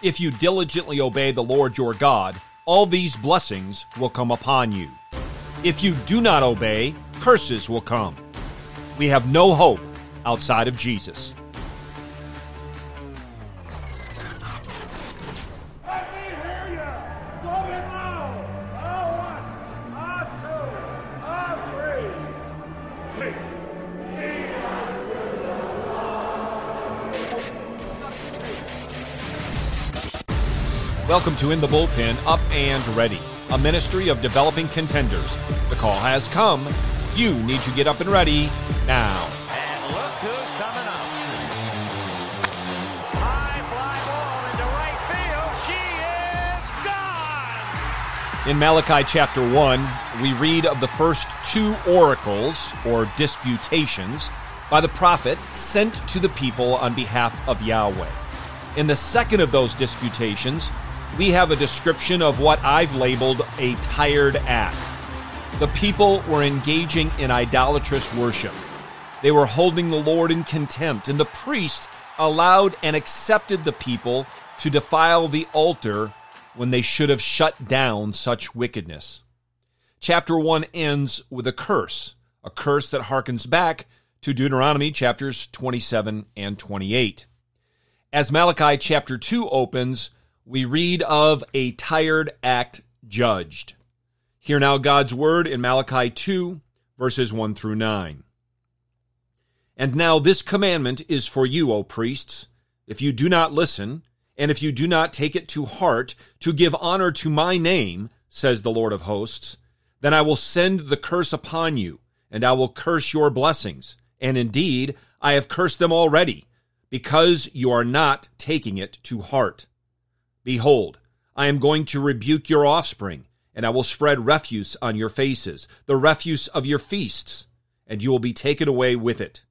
If you diligently obey the Lord your God, all these blessings will come upon you. If you do not obey, curses will come. We have no hope outside of Jesus. Welcome to In the Bullpen Up and Ready, a ministry of developing contenders. The call has come. You need to get up and ready now. And look who's coming up. High fly ball into right field. She is gone. In Malachi chapter 1, we read of the first two oracles, or disputations, by the prophet sent to the people on behalf of Yahweh. In the second of those disputations, we have a description of what I've labeled a tired act. The people were engaging in idolatrous worship. They were holding the Lord in contempt, and the priest allowed and accepted the people to defile the altar when they should have shut down such wickedness. Chapter 1 ends with a curse, a curse that harkens back to Deuteronomy chapters 27 and 28. As Malachi chapter 2 opens, we read of a tired act judged. Hear now God's word in Malachi 2, verses 1 through 9. And now this commandment is for you, O priests, if you do not listen, and if you do not take it to heart to give honor to my name, says the Lord of hosts, then I will send the curse upon you, and I will curse your blessings. And indeed, I have cursed them already, because you are not taking it to heart. Behold, I am going to rebuke your offspring, and I will spread refuse on your faces, the refuse of your feasts, and you will be taken away with it.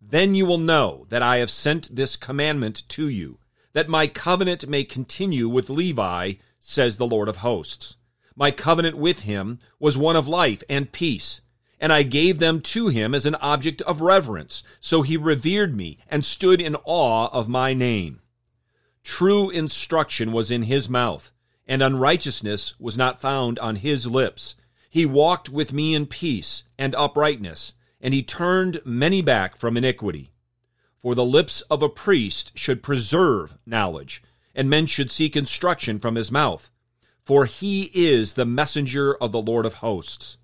Then you will know that I have sent this commandment to you, that my covenant may continue with Levi, says the Lord of hosts. My covenant with him was one of life and peace, and I gave them to him as an object of reverence, so he revered me and stood in awe of my name. True instruction was in his mouth, and unrighteousness was not found on his lips. He walked with me in peace and uprightness, and he turned many back from iniquity. For the lips of a priest should preserve knowledge, and men should seek instruction from his mouth. For he is the messenger of the Lord of hosts.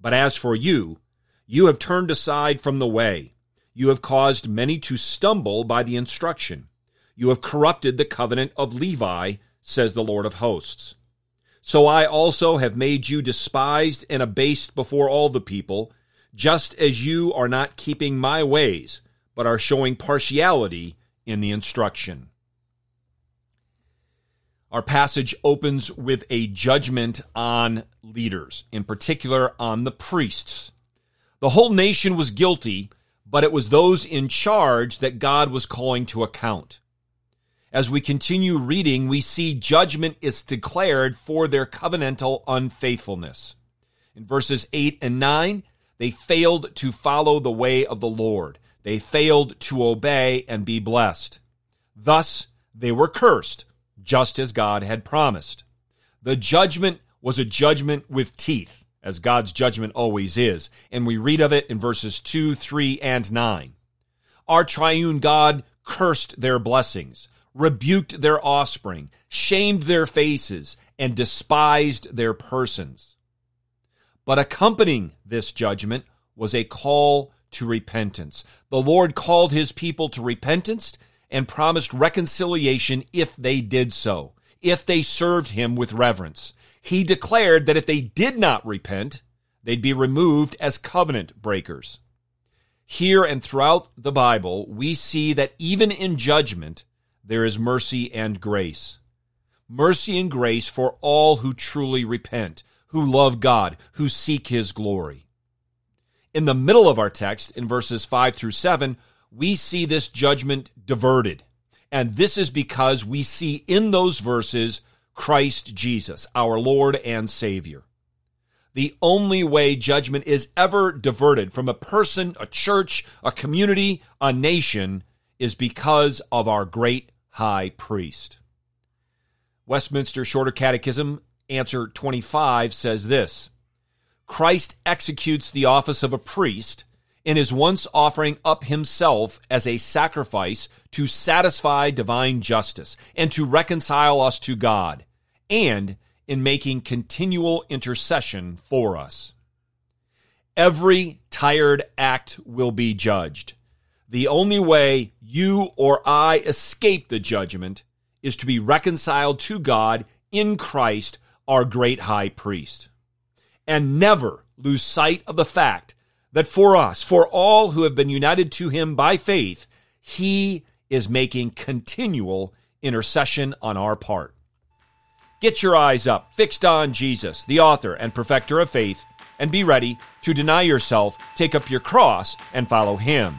But as for you, you have turned aside from the way. You have caused many to stumble by the instruction. You have corrupted the covenant of Levi, says the Lord of hosts. So I also have made you despised and abased before all the people, just as you are not keeping my ways, but are showing partiality in the instruction. Our passage opens with a judgment on leaders, in particular on the priests. The whole nation was guilty, but it was those in charge that God was calling to account. As we continue reading, we see judgment is declared for their covenantal unfaithfulness. In verses 8 and 9, they failed to follow the way of the Lord. They failed to obey and be blessed. Thus, they were cursed, just as God had promised. The judgment was a judgment with teeth, as God's judgment always is, and we read of it in verses 2, 3, and 9. Our triune God cursed their blessings, rebuked their offspring, shamed their faces, and despised their persons. But accompanying this judgment was a call to repentance. The Lord called his people to repentance and promised reconciliation if they did so, if they served him with reverence. He declared that if they did not repent, they'd be removed as covenant breakers. Here and throughout the Bible, we see that even in judgment, there is mercy and grace. Mercy and grace for all who truly repent, who love God, who seek his glory. In the middle of our text, in verses 5 through 7, we see this judgment diverted. And this is because we see in those verses Christ Jesus, our Lord and Savior. The only way judgment is ever diverted from a person, a church, a community, a nation is because of our great high priest. Westminster Shorter Catechism, answer 25, says this Christ executes the office of a priest in his once offering up himself as a sacrifice to satisfy divine justice and to reconcile us to God, and in making continual intercession for us. Every tired act will be judged. The only way you or I escape the judgment is to be reconciled to God in Christ, our great high priest. And never lose sight of the fact that for us, for all who have been united to him by faith, he is making continual intercession on our part. Get your eyes up, fixed on Jesus, the author and perfecter of faith, and be ready to deny yourself, take up your cross, and follow him.